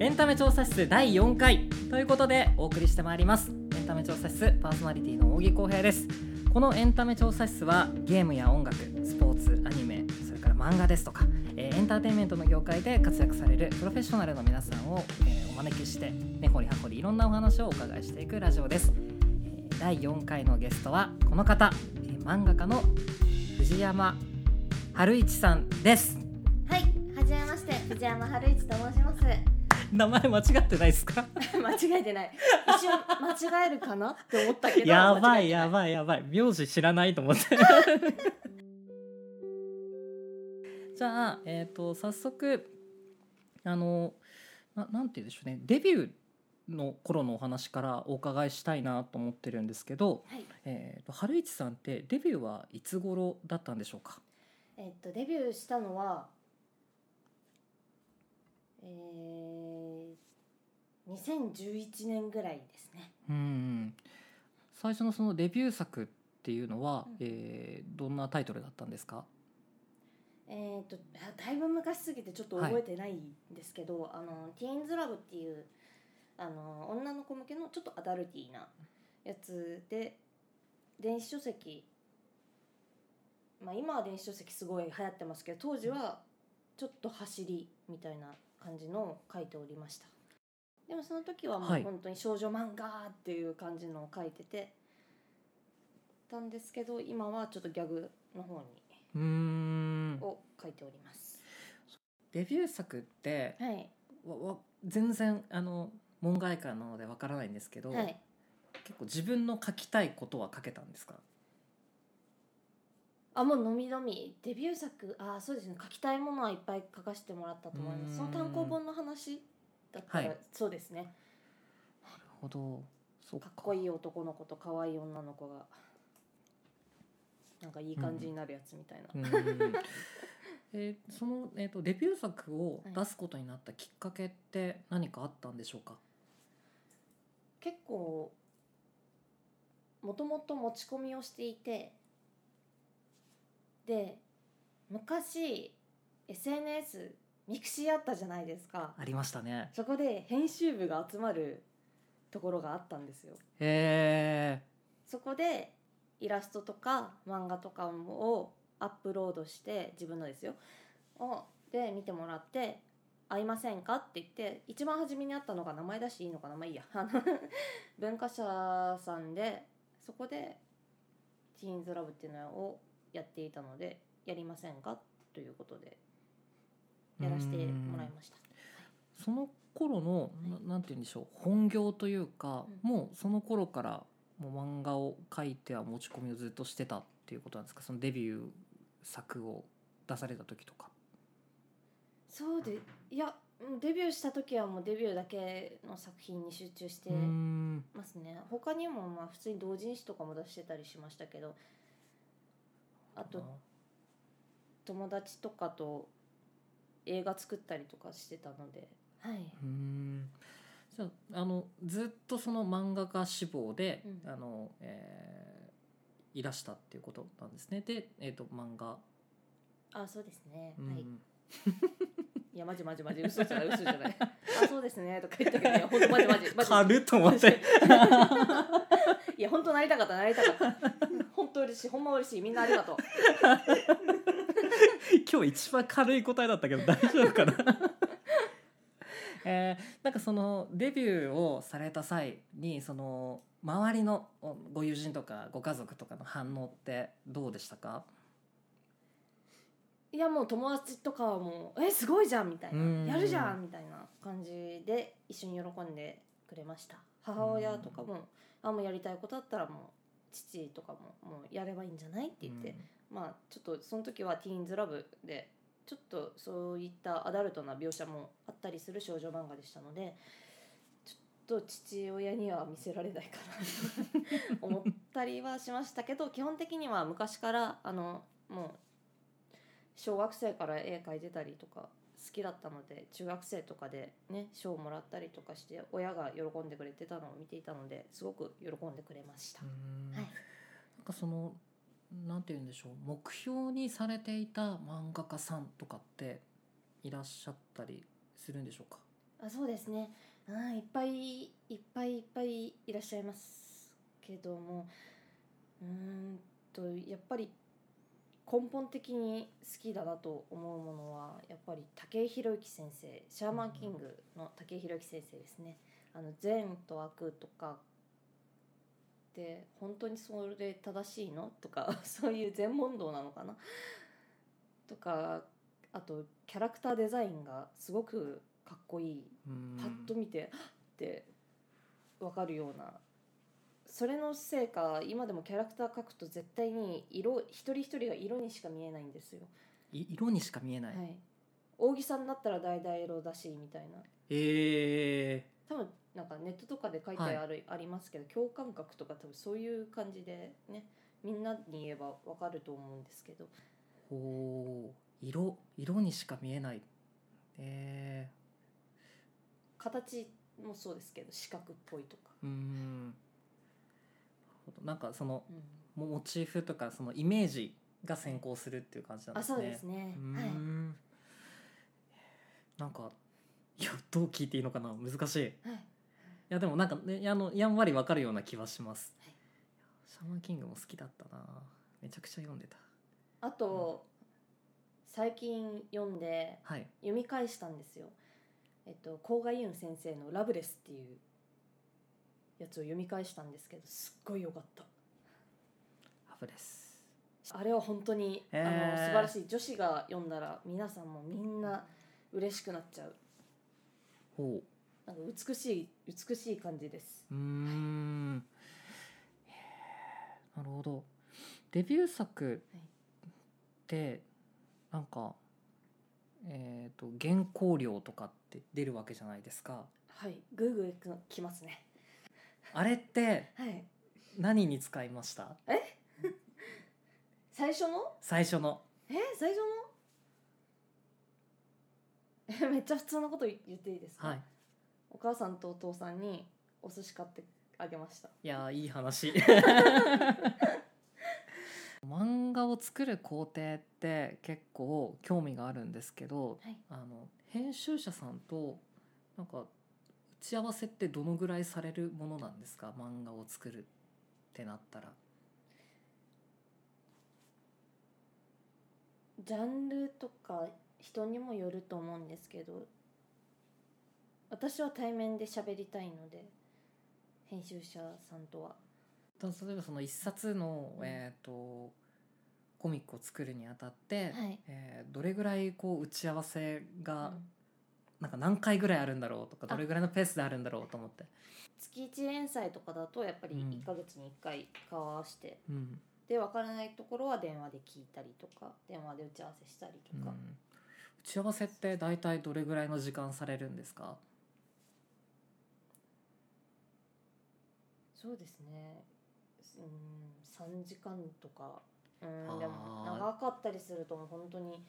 エンタメ調査室第4回。ということでお送りしてまいります。エンタメ調査室パーソナリティの扇浩平です。このエンタメ調査室はゲームや音楽スポーツアニメそれから漫画ですとか、えーエンターテインメントの業界で活躍されるプロフェッショナルの皆さんを、えーお招きして根掘り葉掘りいろんなお話をお伺いしていくラジオです、えー第4回のゲストはこの方、えー漫画家の藤山春一さんです。はい、はじめまして、藤山春一と申します。名前間違ってないですか？間違えてない。一瞬間違えるかなって思ったけど。やばいやばいやばい名字知らないと思って じゃあえっ、と早速あのななんて言うんでしょうねデビューの頃のお話からお伺いしたいなと思ってるんですけど、はい、えー、と春一さんってデビューはいつ頃だったんでしょうか？えっとデビューしたのは。えー、2011年ぐらいですね。うん最初のそのデビュー作っていうのは、うん。えーどんなタイトルだったんですか？えっとあだいぶ昔すぎてちょっと覚えてないんですけど、あのティーンズラブっていうあの女の子向けのちょっとアダルティーなやつで電子書籍まあ今は電子書籍すごい流行ってますけど当時はちょっと走りみたいな感じのを書いておりましたでもその時はもはいう本当に少女漫画っていう感じのを書いててたんですけど今はちょっとギャグの方にうーんを書いております。デビュー作ってはい。わわ全然あの門外漢なのでわからないんですけど、はい。結構自分の書きたいことは書けたんですか？あ、もうのみのみデビュー作、あ、そうですね。書きたいものはいっぱい書かせてもらったと思います。その単行本の話だったら、はいそうですね。なるほどかっこいい男の子と可愛い女の子が。なんかいい感じになるやつみたいな。うんえーその、えー、とデビュー作を出すことになったきっかけって何かあったんでしょうか、結構。もともと持ち込みをしていて。で。昔。SNS mixi あったじゃないですか。ありましたねそこで編集部が集まるところがあったんですよ。へえそこでイラストとか漫画とかをアップロードして自分のですよをで見てもらって「合いませんか?」って言って一番初めにあったのが名前出していいのかなまあいいやあの 文化社さんでそこで「ティーンズラブ」っていうのをやっていたので「やりませんか?」ということでやらせてもらいました。その頃の、ななんて言うんでしょう本業というか、うん。もうその頃からもう漫画を描いては持ち込みをずっとしてたっていうことなんですか？そのデビュー作を出された時とか。そうでいやうんデビューした時はもうデビューだけの作品に集中してますね。他にもまあ普通に同人誌とかも出してたりしましたけどあと友達とかと映画作ったりとかしてたので。はい。うーん。じゃああのずっとその漫画家志望で、うん。あのえーいらしたっていうことなんですね。で、えー、と漫画、あそうですね、うん。はい。いやマジマジマジ嘘じゃない嘘じゃない。あそうですね。とか言ったけどいや本当マジマジマジ。軽っと思って いや本当なりたかったなりたかった。本当嬉しいほんま嬉しい。みんなありがとう。今日一番軽い答えだったけど大丈夫かな？えーなんかそのデビューをされた際にその周りのおご友人とかご家族とかの反応ってどうでしたか？いやもう友達とかはもう「えすごいじゃん」みたいうん。な「やるじゃん」みたいな感じで一緒に喜んでくれました。母親とかも「あもうやりたいことあったらもう父とかももうやればいいんじゃない?」って言って、まあちょっとその時は「ティーンズラブ」でちょっとそういったアダルトな描写もあったりする少女漫画でしたのでちょっと父親には見せられないかなと思ったりはしましたけど 基本的には昔からあのもう小学生から絵描いてたりとか好きだったので中学生とかでね賞をもらったりとかして親が喜んでくれてたのを見ていたのですごく喜んでくれました。う。ん。はい。なんかそのなんて言うんでしょう目標にされていた漫画家さんとかっていらっしゃったりするんでしょうか？あそうですね。うんいっぱいいっぱいいっぱいいらっしゃいますけども。うーんとやっぱり根本的に好きだなと思うものはやっぱり武井宏之先生シャーマンキングの武井宏之先生ですね。あの善と悪とかで本当にそれ正しいのとか そういう全問答なのかな。とかあとキャラクターデザインがすごくかっこいい。うん。パッと見て「はっって分かるようなそれのせいか今でもキャラクター描くと絶対に色一人一人が色にしか見えないんですよ。い色にしか見えない、はい、大木さんだったら橙色だしみたいな。え多分なんかネットとかで書いてある、ありますけど共感覚とか多分そういう感じでねみんなに言えば分かると思うんですけど。ー、おー。色色にしか見えない。え形もそうですけど四角っぽいとか。ー、うーんどなんかそのうんモモチーフとかそのイメージが先行するっていう感じなんですね。あそうですねはいんなんかいやどう聞いていいのかな？難しい。いはいやでもなんかねあのやんわりわかるような気はします。はいシャーマンキングも好きだったな。めちゃくちゃ読んでた。あと、最近読んではい。読み返したんですよ。えっと甲賀ユン先生の「ラブレス」っていうやつを読み返したんですけどすっごい良かった。ハブです。あれは本当に、へーあの素晴らしい女子が読んだら皆さんもみんな嬉しくなっちゃうほなんか美しい美しい感じですう。うーん。へーなるほど。デビュー作ってなんかえっ、と原稿料とかって出るわけじゃないですか。はいグーグーきますねあれってはい。何に使いました？最初の？最初の。え？最初の？え めっちゃ普通のこと言っていいですか、はい。お母さんとお父さんにお寿司買ってあげました。いやーいい話。漫画を作る工程って結構興味があるんですけどはい。あの編集者さんとなんか打ち合わせってどのぐらいされるものなんですか？漫画を作るってなったら。ジャンルとか人にもよると思うんですけど私は対面で喋りたいので編集者さんとは。だ例えばその一冊の、うん。えー、とコミックを作るにあたって、はい。えーどれぐらいこう打ち合わせが、うんなんか何回ぐらいあるんだろうとかあ。どれぐらいのペースであるんだろうと思って。月1連載とかだとやっぱりうん。1ヶ月に1回顔合わせて、うん。で分からないところは電話で聞いたりとか電話で打ち合わせしたりとか、うん。打ち合わせって大体どれぐらいの時間されるんですか？そうですね。うん3時間とか。うんでも長かったりするともう本当に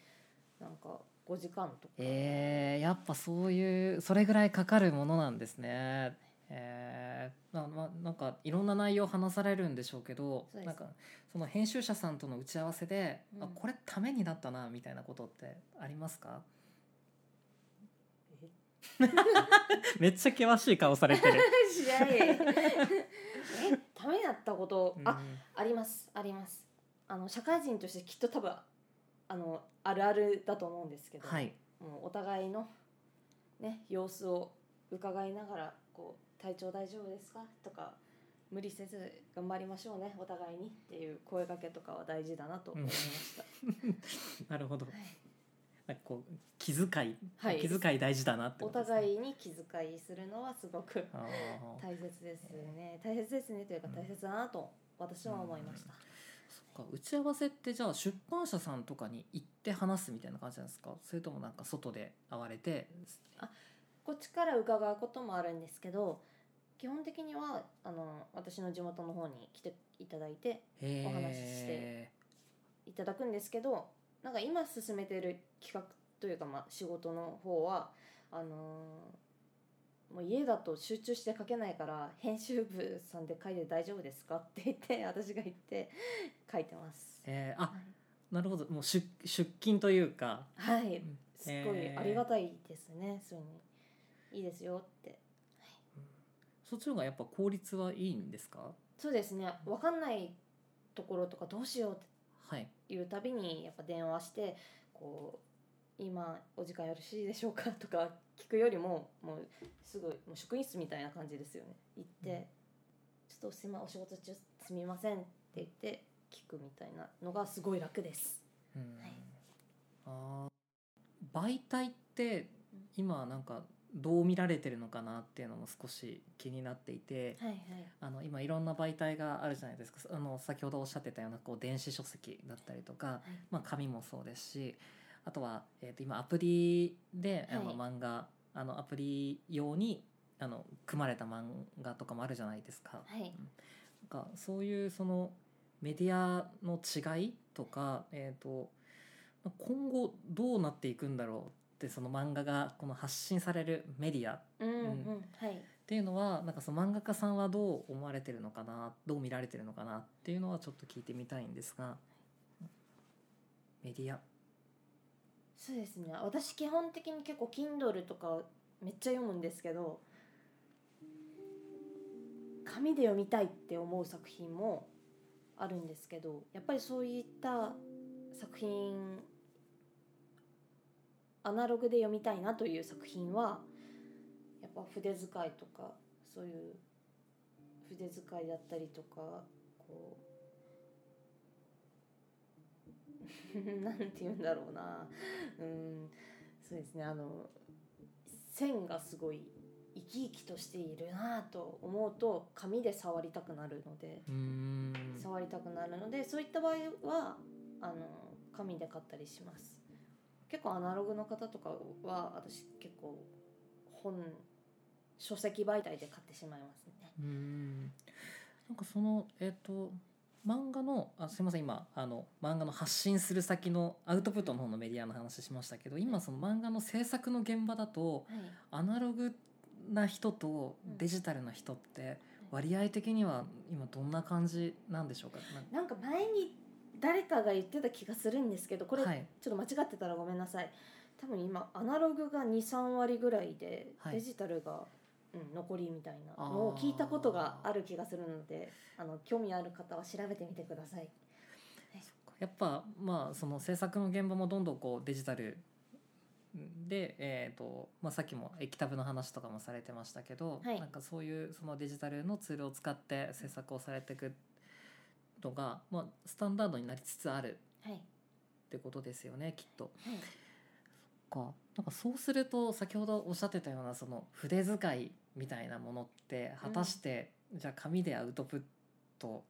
なんか5時間とか、えー、やっぱそういうそれぐらいかかるものなんですね。えーなまなんかいろんな内容話されるんでしょうけどなんかその編集者さんとの打ち合わせで、うん。あこれためになったなみたいなことってありますか？めっちゃ険しい顔されてる。試合え？ためになったこと、うん。あありますあります。あの社会人としてきっと多分あのあるあるだと思うんですけど、はい。もうお互いのね様子を伺いながらこう体調大丈夫ですか？とか無理せず頑張りましょうねお互いにっていう声かけとかは大事だなと思いました、なるほど。はい。こう気遣い、はい。気遣い大事だなってね。互いに気遣いするのはすごく大切ですね。大切ですねというか大切だなと私は思いました、そっか打ち合わせってじゃあ出版社さんとかに行って話すみたいな感じなんですか？それともなんか外で会われて？こっちから伺うこともあるんですけど基本的にはあの私の地元の方に来ていただいてお話ししていただくんですけどなんか今進めてる企画というか、まあ、仕事の方はあのーもう家だと集中して書けないから編集部さんで書いて大丈夫ですか？って言って 私が言って書いてます。えーあなるほど。もう出出勤というか。はい、ん。すっごいえー。ありがたいですね、そういうの。いいですよって。そっちの方がやっぱ効率はいいんですか？そうですね。分かんないところとかどうしようっはい。ていうたびにやっぱ電話してこう今お時間よろしいでしょうか？とか聞くよりももうすぐもう職員室みたいな感じですよね。行って、ちょっとすいませんお仕事中すみませんって言って聞くみたいなのがすごい楽です。うん。はい。あー。媒体って今なんかどう見られてるのかなっていうのも少し気になっていてはいはい。あの今いろんな媒体があるじゃないですか。あの先ほどおっしゃってたようなこう電子書籍だったりとか、はい。まあ、紙もそうですしあとは、えー、と今アプリであのはい。漫画、あのアプリ用にあの組まれた漫画とかもあるじゃないですか。はい。なんかそういうそのメディアの違いとか、えー、と今後どうなっていくんだろうってその漫画がこの発信されるメディア。っうんうん、うん。はい。ていうのはなんかその漫画家さんはどう思われてるのかなどう見られてるのかなっていうのはちょっと聞いてみたいんですが。メディアそうですね。私基本的に結構 Kindle とかめっちゃ読むんですけど紙で読みたいって思う作品もあるんですけどやっぱりそういった作品アナログで読みたいなという作品はやっぱ筆使いとかそういう筆使いだったりとかこう なんて言うんだろうな。うん。そうですね。あの線がすごい生き生きとしているなと思うと紙で触りたくなるので。触りたくなるのでそういった場合はあの紙で買ったりします。結構アナログの方とかは私結構本書籍媒体で買ってしまいますね。うーん。なんかそのえっ、と漫画のあすいません今あの漫画の発信する先のアウトプットの方のメディアの話しましたけど今その漫画の制作の現場だとはい。アナログな人とデジタルな人って割合的には今どんな感じなんでしょうか？ななんか前に誰かが言ってた気がするんですけどこれはい。ちょっと間違ってたらごめんなさい。多分今アナログが23割ぐらいで、はい。デジタルが、うん、残りみたいなのを聞いたことがある気がするのであの興味ある方は調べてみてください。やっぱまあその制作の現場もどんどんこうデジタルで、えーとまあ、さっきも液タブの話とかもされてましたけど、はい。なんかそういうそのデジタルのツールを使って制作をされていくのが、まあ、スタンダードになりつつあるはい、ってことですよねきっと。はい。か。なんかそうすると先ほどおっしゃってたようなその筆使いみたいなものって果たして、じゃあ紙でアウトプット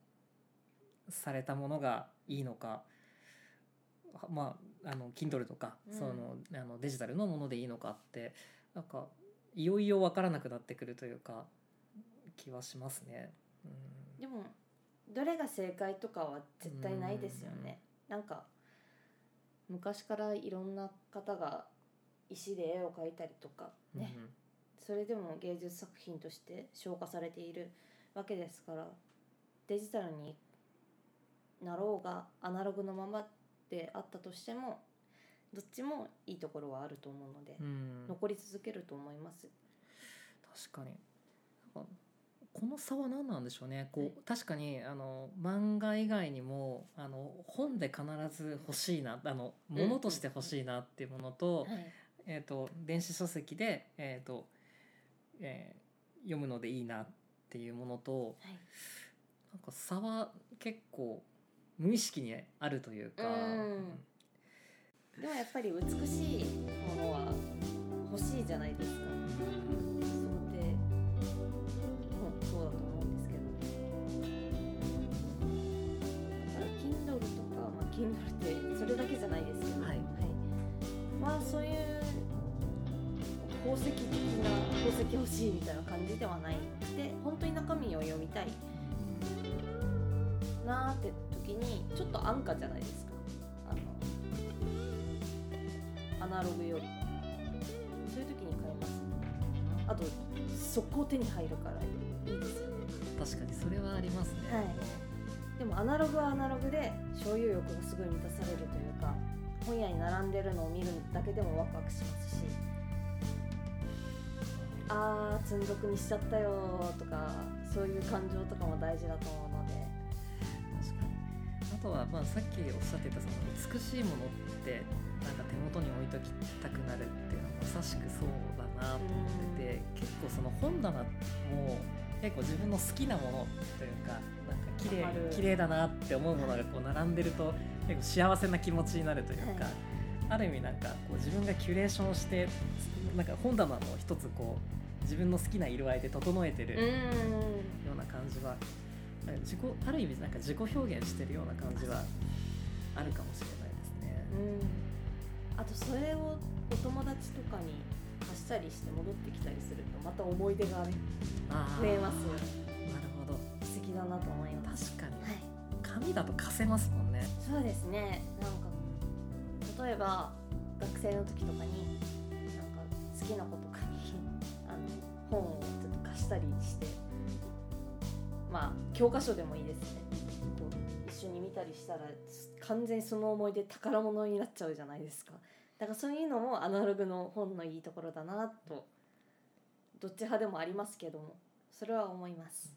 されたものがいいのかはまああの Kindle とか、うん。そのあのデジタルのものでいいのかってなんかいよいよ分からなくなってくるというか気はしますね。うん。でもどれが正解とかは絶対ないですよね。なんか昔からいろんな方が石で絵を描いたりとかね、うんそれでも芸術作品として消化されているわけですからデジタルになろうがアナログのままであったとしてもどっちもいいところはあると思うので、うん。残り続けると思います。確かに。この差は何なんでしょうね。こう、はい。確かにあの漫画以外にもあの本で必ず欲しいなあのうん。ものとして欲しいなっていうものと,、はい。えー、と電子書籍で、えーとえー読むのでいいなっていうものとはいなんか差は結構無意識にあるというか。うんでもやっぱり美しいものは欲しいじゃないですか。そうで、うん、そうだと思うんですけど。だから Kindle とか、まあ Kindle ってそれだけじゃないですけど、はいまあそういう宝石欲しいみたいな感じではないくて、本当に中身を読みたいなーって時にちょっと安価じゃないですか。あのアナログより。そういう時に買います。あと速攻手に入るからいいですよね。確かにそれはありますね。はい。でもアナログはアナログで所有欲がすごい満たされるというか本屋に並んでるのを見るだけでもワクワクしますしあー積んどくにしちゃったよとかそういう感情とかも大事だと思うので。確かに。あとはまあさっきおっしゃってたその美しいものってなんか手元に置いときたくなるっていうのはまさしくそうだなと思ってて、結構その本棚も結構自分の好きなものというかなんか綺麗綺麗だなって思うものがこう並んでると結構幸せな気持ちになるというか、はい。ある意味なんかこう自分がキュレーションしてなんか本棚の一つこう自分の好きな色合いで整えてるうん。ような感じは自己ある意味なんか自己表現してるような感じはあるかもしれないですね。うん。あとそれをお友達とかに貸したりして戻ってきたりするとまた思い出がね増えますなるほど。素敵だなと思います。確かに。はい。紙だと貸せますもんね。そうですね。なんか例えば学生の時とかに本をちょっと貸したりしてまあ教科書でもいいですね。こう一緒に見たりしたら完全にその思い出宝物になっちゃうじゃないですか。だからそういうのもアナログの本のいいところだなとどっち派でもありますけどもそれは思います。